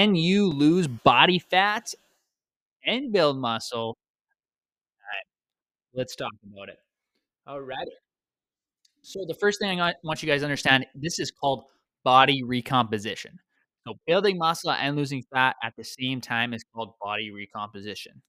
Can you lose body fat and build muscle? Let's talk about it. All right. So the first thing I want you guys to understand, this is called body recomposition. So building muscle and losing fat at the same time is called body recomposition.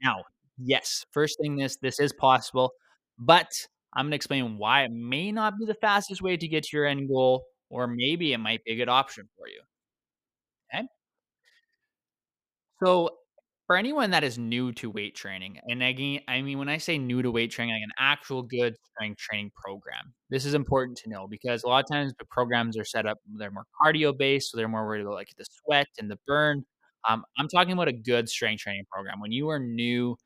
Now, yes, first thing this this is possible, but I'm gonna explain why it may not be the fastest way to get to your end goal, or maybe it might be a good option for you. Okay? So, for anyone that is new to weight training, and again, I mean, when I say new to weight training, like an actual good strength training program, this is important to know because a lot of times the programs are set up, they're more cardio based, so they're more worried about like the sweat and the burn. Um, I'm talking about a good strength training program. When you are new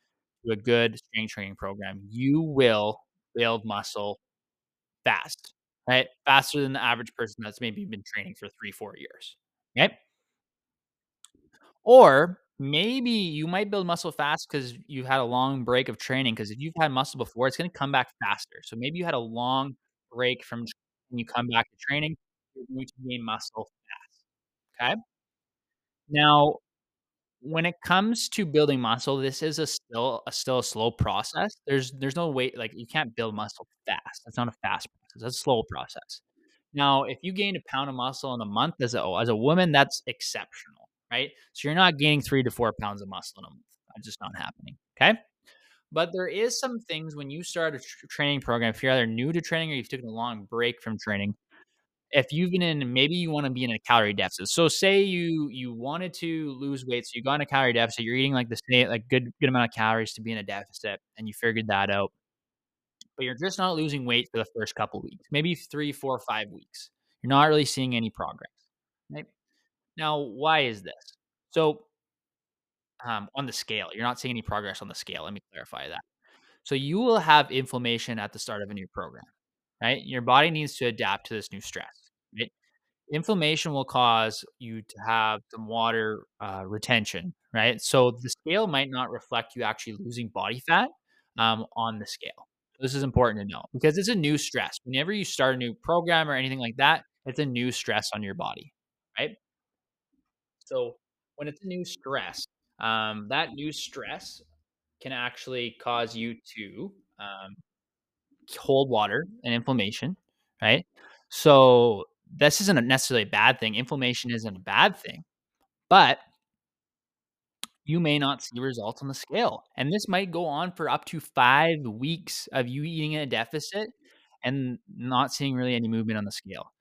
to a good strength training program, you will build muscle fast, right? Faster than the average person that's maybe been training for three, four years. Okay. Or maybe you might build muscle fast because you've had a long break of training. Because if you've had muscle before, it's going to come back faster. So maybe you had a long break from when you come back to training, you're going to gain muscle fast. Okay. Now, when it comes to building muscle, this is a still a still a slow process. There's there's no way like you can't build muscle fast. That's not a fast process. That's a slow process. Now, if you gain a pound of muscle in a month as a as a woman, that's exceptional, right? So you're not gaining three to four pounds of muscle in a month. That's just not happening. Okay. But there is some things when you start a tr- training program, if you're either new to training or you've taken a long break from training, if you've been in maybe you want to be in a calorie deficit. So say you you wanted to lose weight, so you got in a calorie deficit, you're eating like the same like good good amount of calories to be in a deficit, and you figured that out. But you're just not losing weight for the first couple weeks, maybe three, four, five weeks. You're not really seeing any progress. Right? Now, why is this? So um, on the scale, you're not seeing any progress on the scale. Let me clarify that. So you will have inflammation at the start of a new program, right? Your body needs to adapt to this new stress right? Inflammation will cause you to have some water uh, retention, right? So the scale might not reflect you actually losing body fat um, on the scale. This is important to know because it's a new stress. Whenever you start a new program or anything like that, it's a new stress on your body, right? So when it's a new stress, um, that new stress can actually cause you to um, hold water and inflammation, right? So this isn't necessarily a bad thing. Inflammation isn't a bad thing, but you may not see results on the scale. And this might go on for up to five weeks of you eating in a deficit and not seeing really any movement on the scale.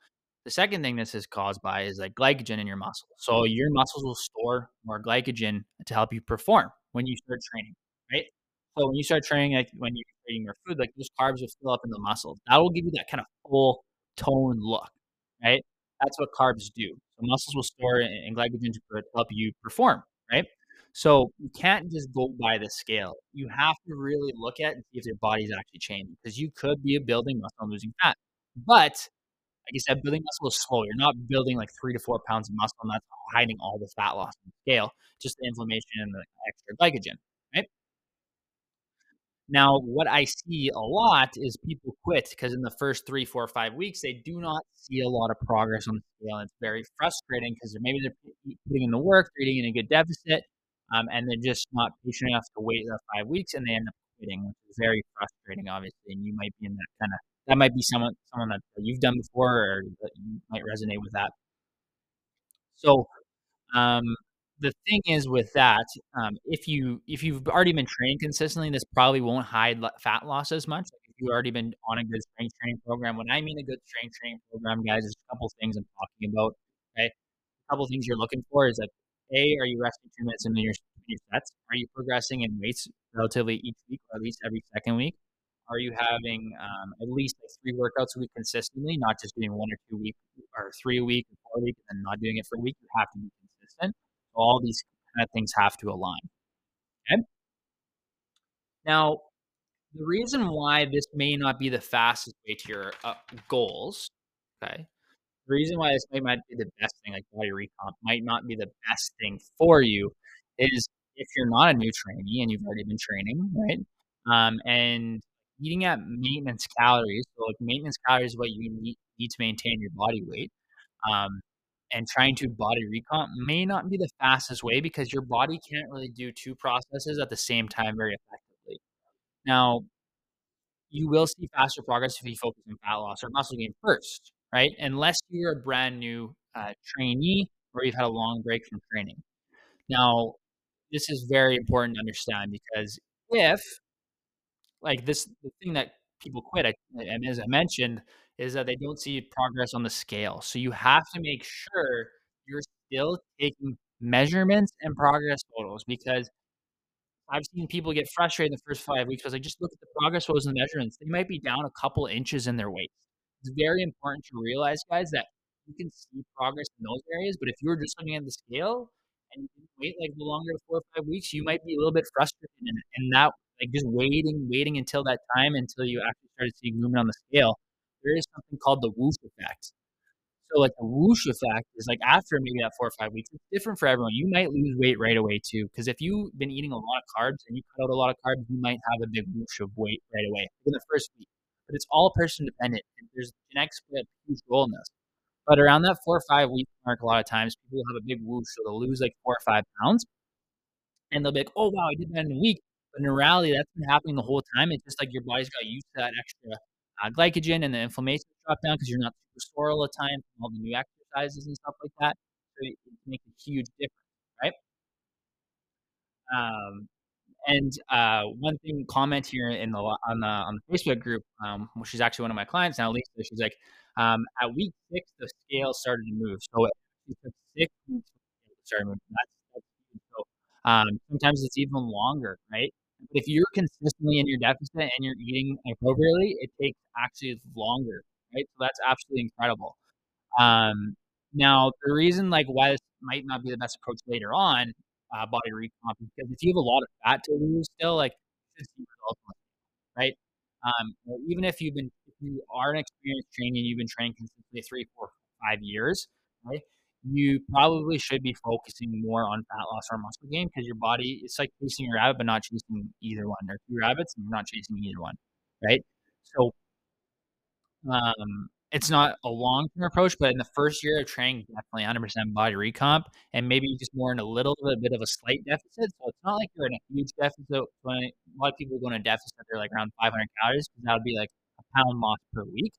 The second thing this is caused by is like glycogen in your muscles. So mm. your muscles will store more glycogen to help you perform when you start training, right? So when you start training, like when you're eating more food, like those carbs will fill up in the muscles. That will give you that kind of full tone look right? That's what carbs do. So muscles will store and glycogen to help you perform, right? So you can't just go by the scale. You have to really look at and see if your body's actually changing because you could be building muscle and losing fat. But like I said, building muscle is slow. You're not building like three to four pounds of muscle and that's hiding all the fat loss on the scale, just the inflammation and the extra glycogen, right? Now, what I see a lot is people quit because in the first three, four, five weeks, they do not see a lot of progress on the scale. And it's very frustrating because maybe they're putting in the work, they're eating in a good deficit, um, and they're just not patient enough to wait the five weeks, and they end up quitting, which is very frustrating, obviously. And you might be in that kind of that might be someone someone that you've done before, or that you might resonate with that. So, um, the thing is with that, um, if you if you've already been trained consistently, this probably won't hide fat loss as much. If you've already been on a good strength training program, when I mean a good strength training program, guys, there's a couple things I'm talking about. Okay, a couple things you're looking for is like, a, are you resting two minutes in your, your sets? Are you progressing in weights relatively each week, or at least every second week? Are you having um, at least like three workouts a week consistently, not just doing one or two week or three a week or four a week and not doing it for a week? You have to be consistent all these kind of things have to align. Okay. Now, the reason why this may not be the fastest way to your uh, goals, okay, the reason why this might not be the best thing, like body recomp, might not be the best thing for you, is if you're not a new trainee and you've already been training, right? Um, and eating at maintenance calories, so like maintenance calories is what you need, need to maintain your body weight. Um, and trying to body recomp may not be the fastest way because your body can't really do 2 processes at the same time very effectively. Now you will see faster progress if you focus on fat loss or muscle gain first, right? Unless you're a brand new, uh, trainee or you've had a long break from training. Now, this is very important to understand because if like, this the thing that people quit, I and as I mentioned, is that they don't see progress on the scale. So you have to make sure you're still taking measurements and progress photos because I've seen people get frustrated in the first 5 weeks because they just look at the progress photos and the measurements. They might be down a couple inches in their weight. It's very important to realize, guys, that you can see progress in those areas, but if you were just looking at the scale and you wait, like, the longer 4 or 5 weeks, you might be a little bit frustrated and and that like, just waiting, waiting until that time until you actually started seeing movement on the scale, there is something called the whoosh effect. So, like, the whoosh effect is, like, after maybe that 4 or 5 weeks, it's different for everyone. You might lose weight right away too, because if you've been eating a lot of carbs and you cut out a lot of carbs, you might have a big whoosh of weight right away in the first week. But it's all person dependent, and there's genetics play a huge role in this. But around that 4 or 5 week mark, a lot of times, people will have a big whoosh, so they'll lose, like, 4 or 5 pounds, and they'll be like, "Oh, wow, I did that in a week." But in reality, that's been happening the whole time. It's just like your body's got used to that extra, uh, glycogen and the inflammation dropped down 'cause you're not super sore all the time from all the new exercises and stuff like that. So it can make a huge difference, right? Um, and, uh, one thing comment here in the on the on the Facebook group, um, well, she's actually one of my clients now, Lisa, she's like, um, "At week 6, the scale started to move." So it took 6 weeks moving. That's that's. So, um, sometimes it's even longer, right? If you're consistently in your deficit and you're eating appropriately, it takes actually longer, right? So that's absolutely incredible. Um, now the reason, like, why this might not be the best approach later on, uh, body recomp, is because if you have a lot of fat to lose still, like, right? Um, even if you've been if you are an experienced trainee and you've been training consistently three, four, five years, right? You probably should be focusing more on fat loss or muscle gain because your body it's like chasing a rabbit, but not chasing either one. There are 2 rabbits, and you're not chasing either one, right? So um, it's not a long-term approach, but in the 1st year of training, definitely 100% body recomp and maybe just more in a little bit of a slight deficit. So it's not like you're in a huge deficit when a lot of people go in a deficit, they're, like, around 500 calories, 'cause that would be, like, a pound lost per week.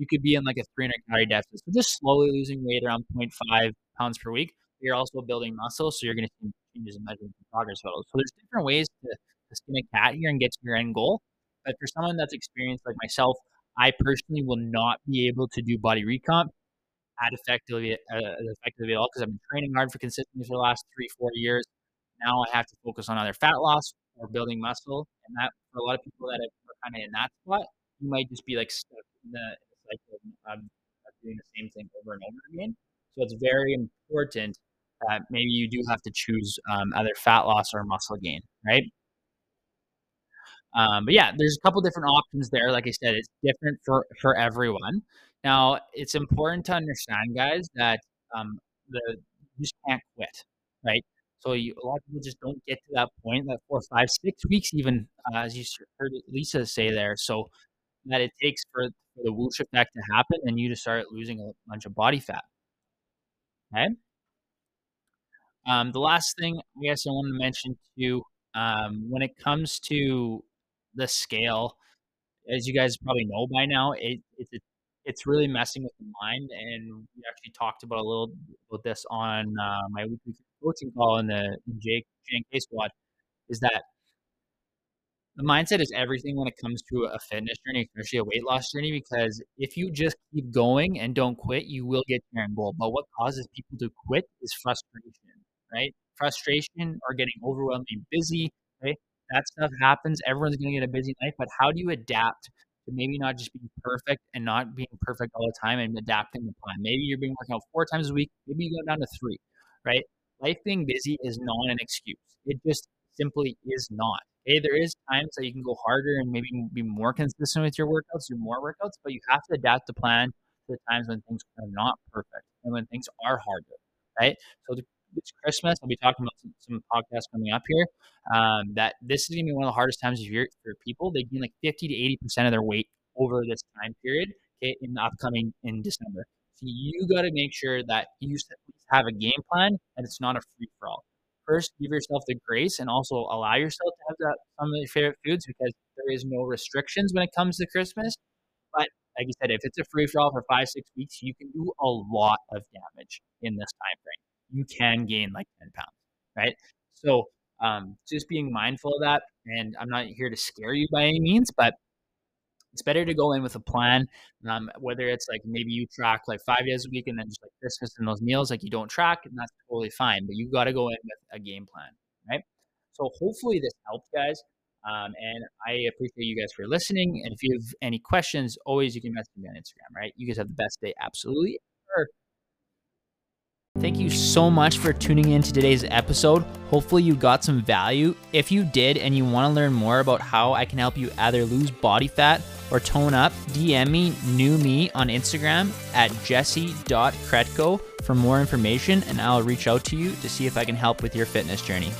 You could be in, like, a 300 calorie deficit. So just slowly losing weight around 0.5 pounds per week. You're also building muscle, so you're gonna see changes in and progress photos. So there's different ways to to skin a cat here and get to your end goal. But for someone that's experienced like myself, I personally will not be able to do body recomp as effectively uh, effectively at all 'cause I've been training hard for consistency for the last 3, 4 years. Now I have to focus on either fat loss or building muscle, and that for a lot of people that are kinda in that spot, you might just be, like, stuck in the of doing the same thing over and over again. So it's very important that maybe you do have to choose, um, either fat loss or muscle gain, right? Um, but yeah, there's a couple different options there. Like I said, it's different for for everyone. Now, it's important to understand, guys, that, um, the you just can't quit, right? So you a lot of people just don't get to that point, that four, five, six weeks even, uh, as you heard Lisa say there. So that it takes for for the whoosh effect to happen and you to start losing a bunch of body fat. 'Kay? Um, the last thing I guess I wanted to mention too, um, when it comes to the scale, as you guys probably know by now, it it's a it's really messing with the mind, and we actually talked about a little about this on, uh, my weekly coaching call in the J J&K squad, is that the mindset is everything when it comes to a fitness journey, especially a weight loss journey, because if you just keep going and don't quit, you will get to your end goal. But what causes people to quit is frustration, right? Frustration or getting overwhelmingly busy, right? That stuff happens. Everyone's gonna get a busy life, but how do you adapt to maybe not just being perfect and not being perfect all the time and adapting the plan? Maybe you're being working out 4 times a week, maybe you go down to 3, right? Life being busy is not an excuse. It just simply is not. Okay, there is times that you can go harder and maybe be more consistent with your workouts, do more workouts, but you have to adapt the plan to the times when things are not perfect and when things are harder, right? So the Christmas, I'll be talking about some some podcasts coming up here, um, that this is gonna be one of the hardest times of year for people. They gain, like, 50 to 80% of their weight over this time period, okay, in the upcoming in December. you got to make sure that you have a game plan and it's not a free. First, give yourself the grace and also allow yourself to have that some of your favorite foods because there is no restrictions when it comes to Christmas. But like you said, if it's a free for all for five, six weeks, you can do a lot of damage in this time frame. You can gain like 10 pounds, right? So um, just being mindful of that. And I'm not here to scare you by any means, but it's better to go in with a plan. Um, whether it's like maybe you track like five days a week and then just like Christmas and those meals, like you don't track, and that's totally fine. But you got to go in with a game plan, right? So hopefully this helps, guys. Um, and I appreciate you guys for listening. And if you have any questions, always you can message me on Instagram, right? You guys have the best day, absolutely. Thank you so much for tuning in to today's episode. Hopefully, you got some value. If you did and you want to learn more about how I can help you either lose body fat or tone up, DM me, new me on Instagram at jesse.korytko for more information, and I'll reach out to you to see if I can help with your fitness journey.